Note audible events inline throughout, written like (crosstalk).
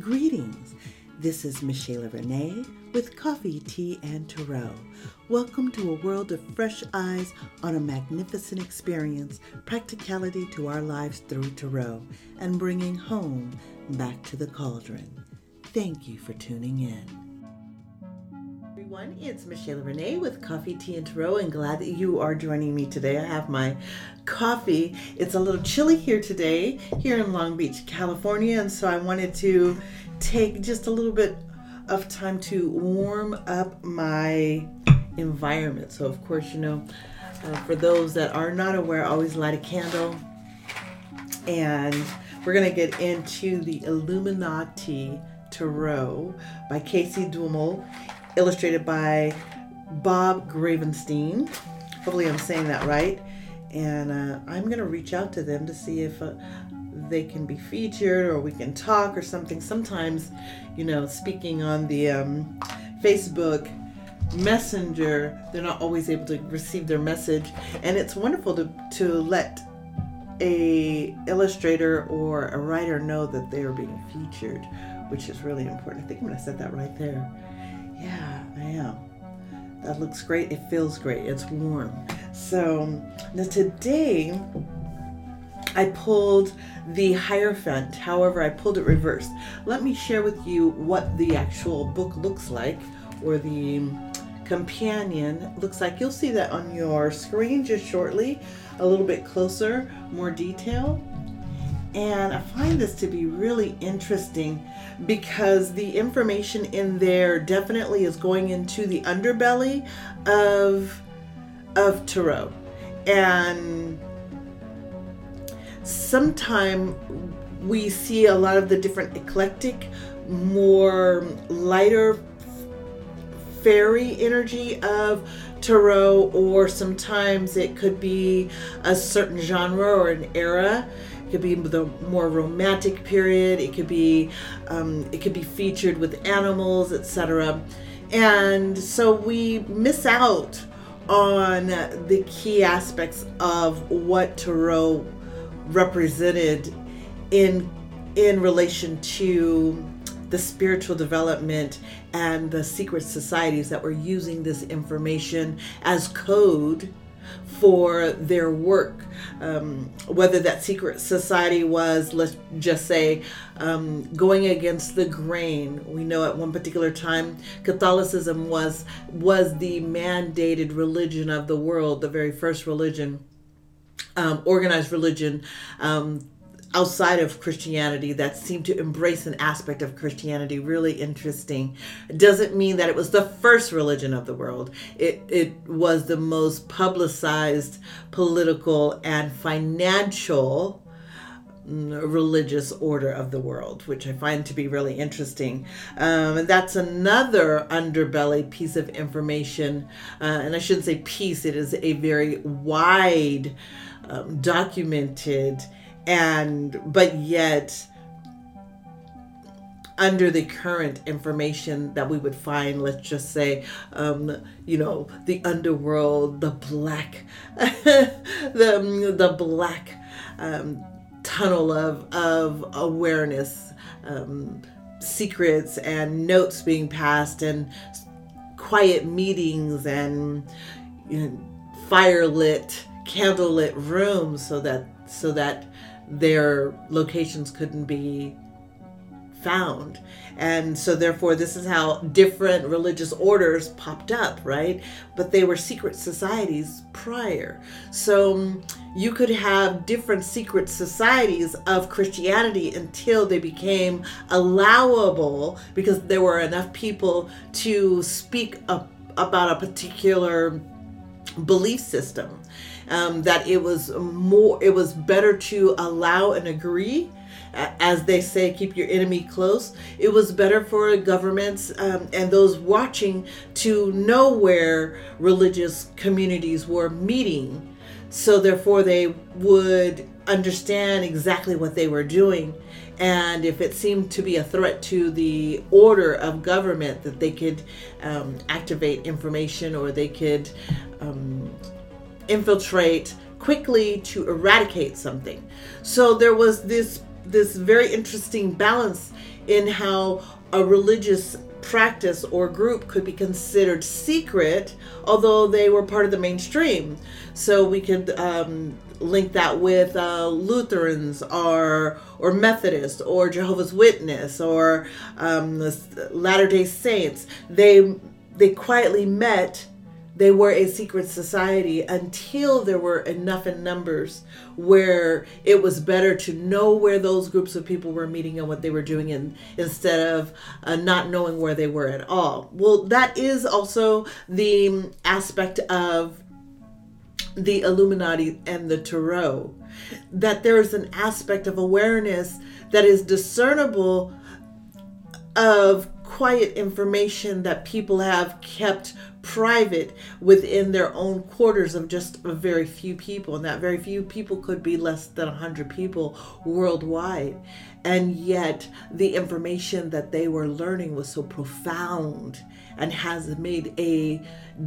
Greetings. This is Michaela Renee with Coffee, Tea, and Tarot. Welcome to a world of fresh eyes on a magnificent experience, practicality to our lives through Tarot, and bringing home back to the cauldron. Thank you for tuning in everyone. It's Michelle Renee with Coffee, Tea, and Tarot, and glad that you are joining me today. I have my coffee. It's a little chilly here today, here in Long Beach, California, and so I wanted to take just a little bit of time to warm up my environment. So, of course, you know, uh, for those that are not aware, always light a candle. And we're going to get into the Illuminati Tarot by Casey Duhamel illustrated by Bob Gravenstein. Hopefully, I'm saying that right. And uh, I'm going to reach out to them to see if uh, they can be featured or we can talk or something. Sometimes, you know, speaking on the um, Facebook Messenger, they're not always able to receive their message. And it's wonderful to, to let a illustrator or a writer know that they are being featured, which is really important. I think I'm going to set that right there. Yeah, I am. That looks great. It feels great. It's warm. So now today I pulled the Hierophant. However, I pulled it reversed. Let me share with you what the actual book looks like or the companion looks like. You'll see that on your screen just shortly, a little bit closer, more detail. And I find this to be really interesting because the information in there definitely is going into the underbelly of of tarot. And sometimes we see a lot of the different eclectic, more lighter fairy energy of tarot, or sometimes it could be a certain genre or an era could be the more romantic period. It could be um, it could be featured with animals, etc. And so we miss out on the key aspects of what tarot represented in in relation to the spiritual development and the secret societies that were using this information as code for their work. Um, whether that secret society was, let's just say, um, going against the grain. We know at one particular time Catholicism was was the mandated religion of the world, the very first religion, um, organized religion um, outside of Christianity that seemed to embrace an aspect of Christianity really interesting. It doesn't mean that it was the first religion of the world. It it was the most publicized political and financial mm, religious order of the world, which I find to be really interesting. Um, and that's another underbelly piece of information, uh, and I shouldn't say piece, it is a very wide, um, documented, and but yet under the current information that we would find let's just say um, you know the underworld the black (laughs) the, the black um, tunnel of, of awareness um, secrets and notes being passed and quiet meetings and you know, firelit candlelit rooms so that so that their locations couldn't be found. And so, therefore, this is how different religious orders popped up, right? But they were secret societies prior. So, um, you could have different secret societies of Christianity until they became allowable because there were enough people to speak up about a particular belief system um, that it was more it was better to allow and agree as they say keep your enemy close. It was better for governments um, and those watching to know where religious communities were meeting. So therefore they would understand exactly what they were doing. And if it seemed to be a threat to the order of government that they could um, activate information or they could um, infiltrate quickly to eradicate something. So there was this this very interesting balance in how a religious practice or group could be considered secret, although they were part of the mainstream. So we could um, link that with uh, Lutherans or or Methodists or Jehovah's Witness or um, Latter Day Saints. They they quietly met they were a secret society until there were enough in numbers where it was better to know where those groups of people were meeting and what they were doing in, instead of uh, not knowing where they were at all. Well, that is also the aspect of the Illuminati and the Tarot that there is an aspect of awareness that is discernible of quiet information that people have kept private within their own quarters of just a very few people and that very few people could be less than 100 people worldwide. And yet the information that they were learning was so profound and has made a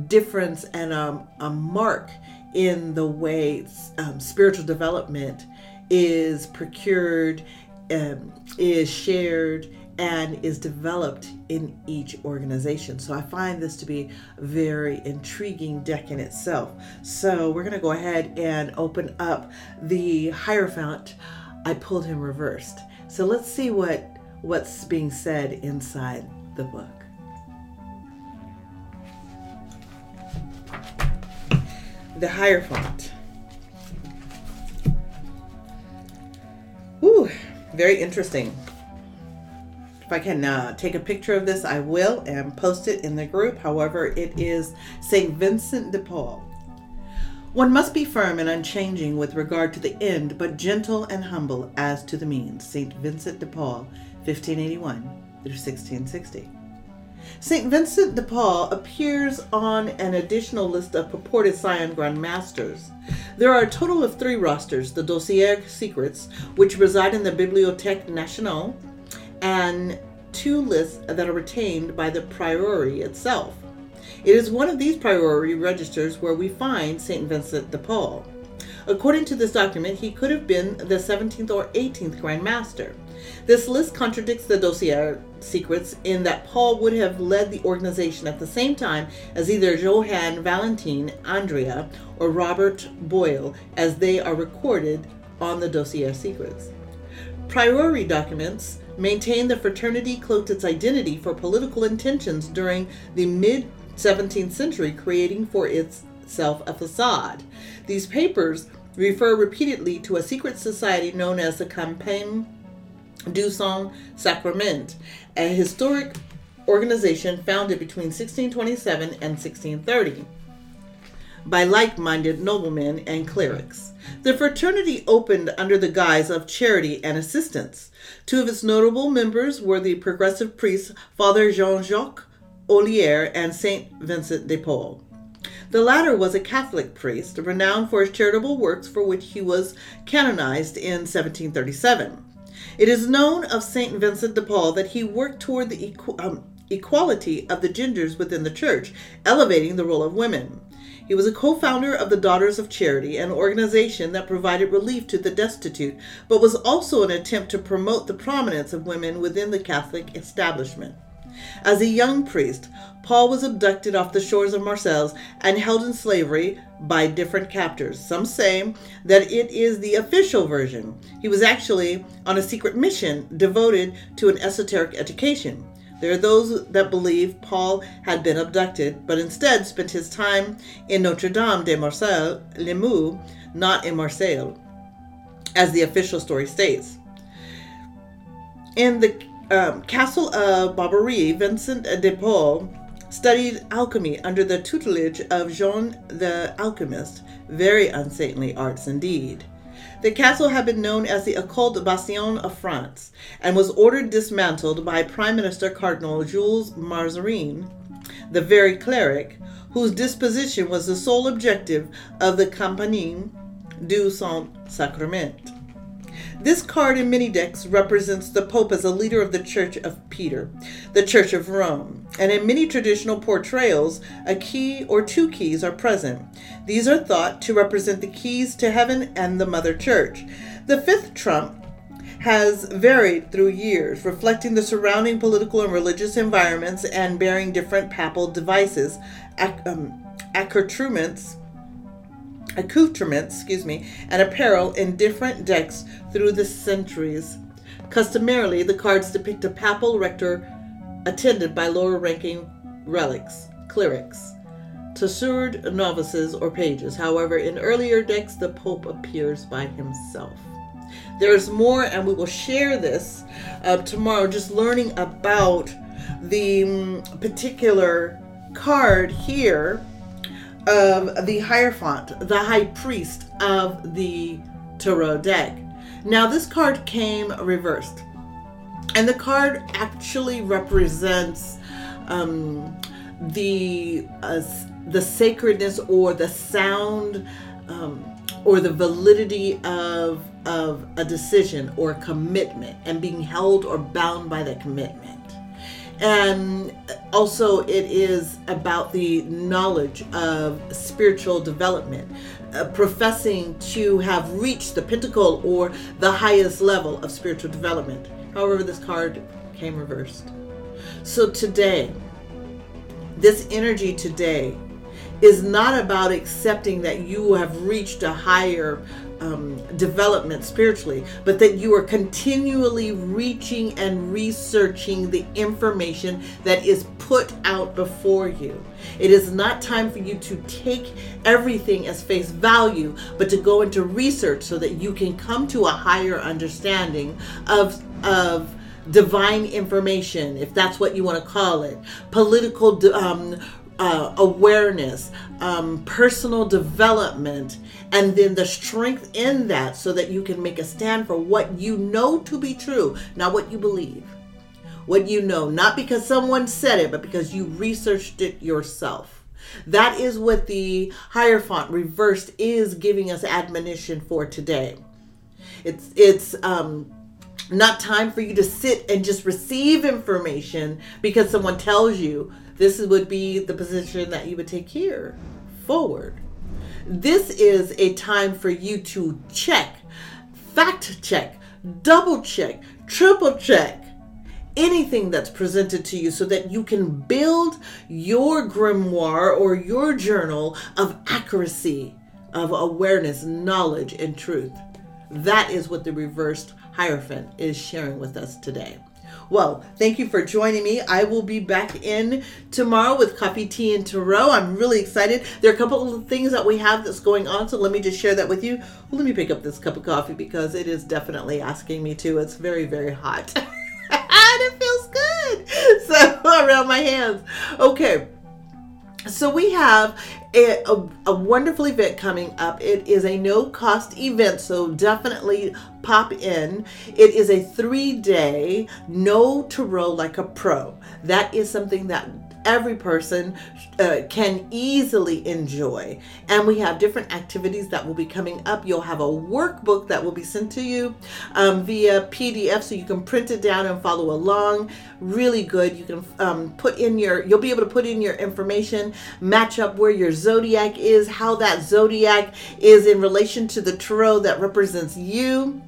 difference and a, a mark in the way um, spiritual development is procured um, is shared and is developed in each organization. So I find this to be very intriguing deck in itself. So we're going to go ahead and open up the Hierophant. I pulled him reversed. So let's see what what's being said inside the book. The Hierophant. Ooh, very interesting. If I can uh, take a picture of this, I will and post it in the group. However, it is St. Vincent de Paul. One must be firm and unchanging with regard to the end, but gentle and humble as to the means. St. Vincent de Paul, 1581 through 1660. St. Vincent de Paul appears on an additional list of purported Sion Grand Masters. There are a total of three rosters the Dossier Secrets, which reside in the Bibliothèque Nationale, and two lists that are retained by the priory itself. It is one of these priory registers where we find St. Vincent de Paul. According to this document, he could have been the 17th or 18th Grand Master. This list contradicts the dossier secrets in that Paul would have led the organization at the same time as either Johann Valentin Andreae or Robert Boyle, as they are recorded on the dossier secrets. Priory documents maintain the fraternity cloaked its identity for political intentions during the mid 17th century, creating for itself a facade. These papers refer repeatedly to a secret society known as the Compagnie du Saint Sacrement, a historic organization founded between 1627 and 1630 by like minded noblemen and clerics. The fraternity opened under the guise of charity and assistance. Two of its notable members were the progressive priests Father Jean Jacques Olier and Saint Vincent de Paul. The latter was a Catholic priest, renowned for his charitable works, for which he was canonized in 1737. It is known of Saint Vincent de Paul that he worked toward the equ- um, equality of the genders within the church, elevating the role of women. He was a co founder of the Daughters of Charity, an organization that provided relief to the destitute, but was also an attempt to promote the prominence of women within the Catholic establishment. As a young priest, Paul was abducted off the shores of Marseilles and held in slavery by different captors. Some say that it is the official version. He was actually on a secret mission devoted to an esoteric education. There are those that believe Paul had been abducted, but instead spent his time in Notre Dame de Marceille, Limoux, not in Marseille, as the official story states. In the um, castle of Barbary, Vincent de Paul studied alchemy under the tutelage of Jean the Alchemist, very unsaintly arts indeed. The castle had been known as the Occult Bastion of France and was ordered dismantled by Prime Minister Cardinal Jules Mazarin, the very cleric whose disposition was the sole objective of the Compagnie du Saint Sacrement. This card in many decks represents the Pope as a leader of the Church of Peter, the Church of Rome, and in many traditional portrayals, a key or two keys are present. These are thought to represent the keys to heaven and the Mother Church. The fifth trump has varied through years, reflecting the surrounding political and religious environments and bearing different papal devices, um, accoutrements, accoutrements, excuse me, and apparel in different decks through the centuries. Customarily, the cards depict a papal rector attended by lower ranking relics, clerics, tonsured novices, or pages. However, in earlier decks, the Pope appears by himself. There's more, and we will share this uh, tomorrow, just learning about the um, particular card here of the Hierophant, the High Priest of the Tarot deck. Now, this card came reversed, and the card actually represents um, the uh, the sacredness or the sound um, or the validity of of a decision or a commitment and being held or bound by that commitment. And also, it is about the knowledge of spiritual development, uh, professing to have reached the pinnacle or the highest level of spiritual development. However, this card came reversed. So, today, this energy today is not about accepting that you have reached a higher um, development spiritually, but that you are continually reaching and researching the information that is put out before you. It is not time for you to take everything as face value, but to go into research so that you can come to a higher understanding of of divine information, if that's what you want to call it, political um, uh, awareness, um, personal development, and then the strength in that so that you can make a stand for what you know to be true, not what you believe. What you know, not because someone said it, but because you researched it yourself. That is what the Hierophant reversed is giving us admonition for today. It's it's um not time for you to sit and just receive information because someone tells you this would be the position that you would take here forward. This is a time for you to check, fact check, double check, triple check anything that's presented to you so that you can build your grimoire or your journal of accuracy, of awareness, knowledge, and truth. That is what the reversed Hierophant is sharing with us today. Well, thank you for joining me. I will be back in tomorrow with Coffee, Tea, and Tarot. I'm really excited. There are a couple of things that we have that's going on, so let me just share that with you. Well, let me pick up this cup of coffee because it is definitely asking me to. It's very, very hot. (laughs) and it feels good. (laughs) So, (laughs) around my hands. Okay. So we have a, a, a, wonderful event coming up. It is a no cost event, so definitely pop in. It is a three day know tarot like a pro. That is something that every person uh, can easily enjoy. And we have different activities that will be coming up. You'll have a workbook that will be sent to you um, via PDF so you can print it down and follow along. Really good. You can um, put in your, you'll be able to put in your information, match up where your zodiac is, how that zodiac is in relation to the tarot that represents you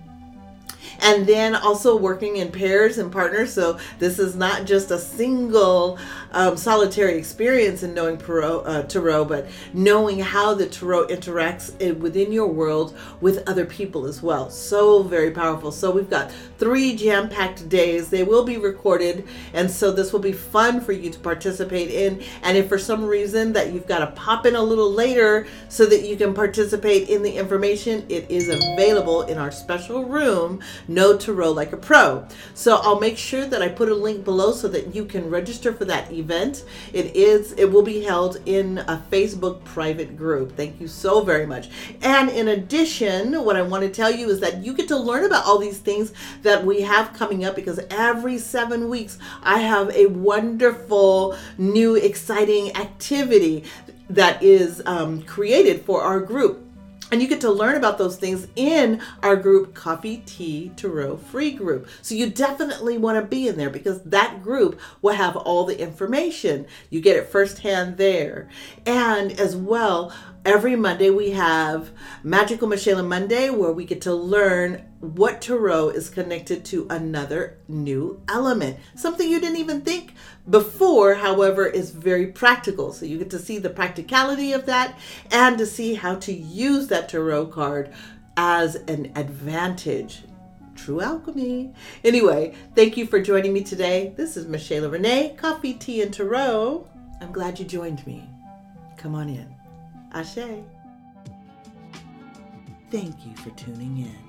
and then also working in pairs and partners. So this is not just a single um, solitary experience in knowing tarot, uh, tarot, but knowing how the tarot interacts within your world with other people as well. So very powerful. So we've got three jam-packed days. They will be recorded, and so this will be fun for you to participate in. And if for some reason that you've got to pop in a little later so that you can participate in the information, it is available in our special room know tarot like a pro. So I'll make sure that I put a link below so that you can register for that event. It is it will be held in a Facebook private group. Thank you so very much. And in addition, what I want to tell you is that you get to learn about all these things that we have coming up because every 7 weeks I have a wonderful new exciting activity that is um, created for our group. And you get to learn about those things in our group, Coffee, Tea, Tarot Free Group. So you definitely want to be in there because that group will have all the information. You get it firsthand there. And as well, Every Monday we have Magical Michaela Monday where we get to learn what tarot is connected to another new element. Something you didn't even think before, however, is very practical. So you get to see the practicality of that and to see how to use that tarot card as an advantage. True alchemy. Anyway, thank you for joining me today. This is Michaela Renee, Coffee, Tea, and Tarot. I'm glad you joined me. Come on in. Ashe. Thank you for tuning in.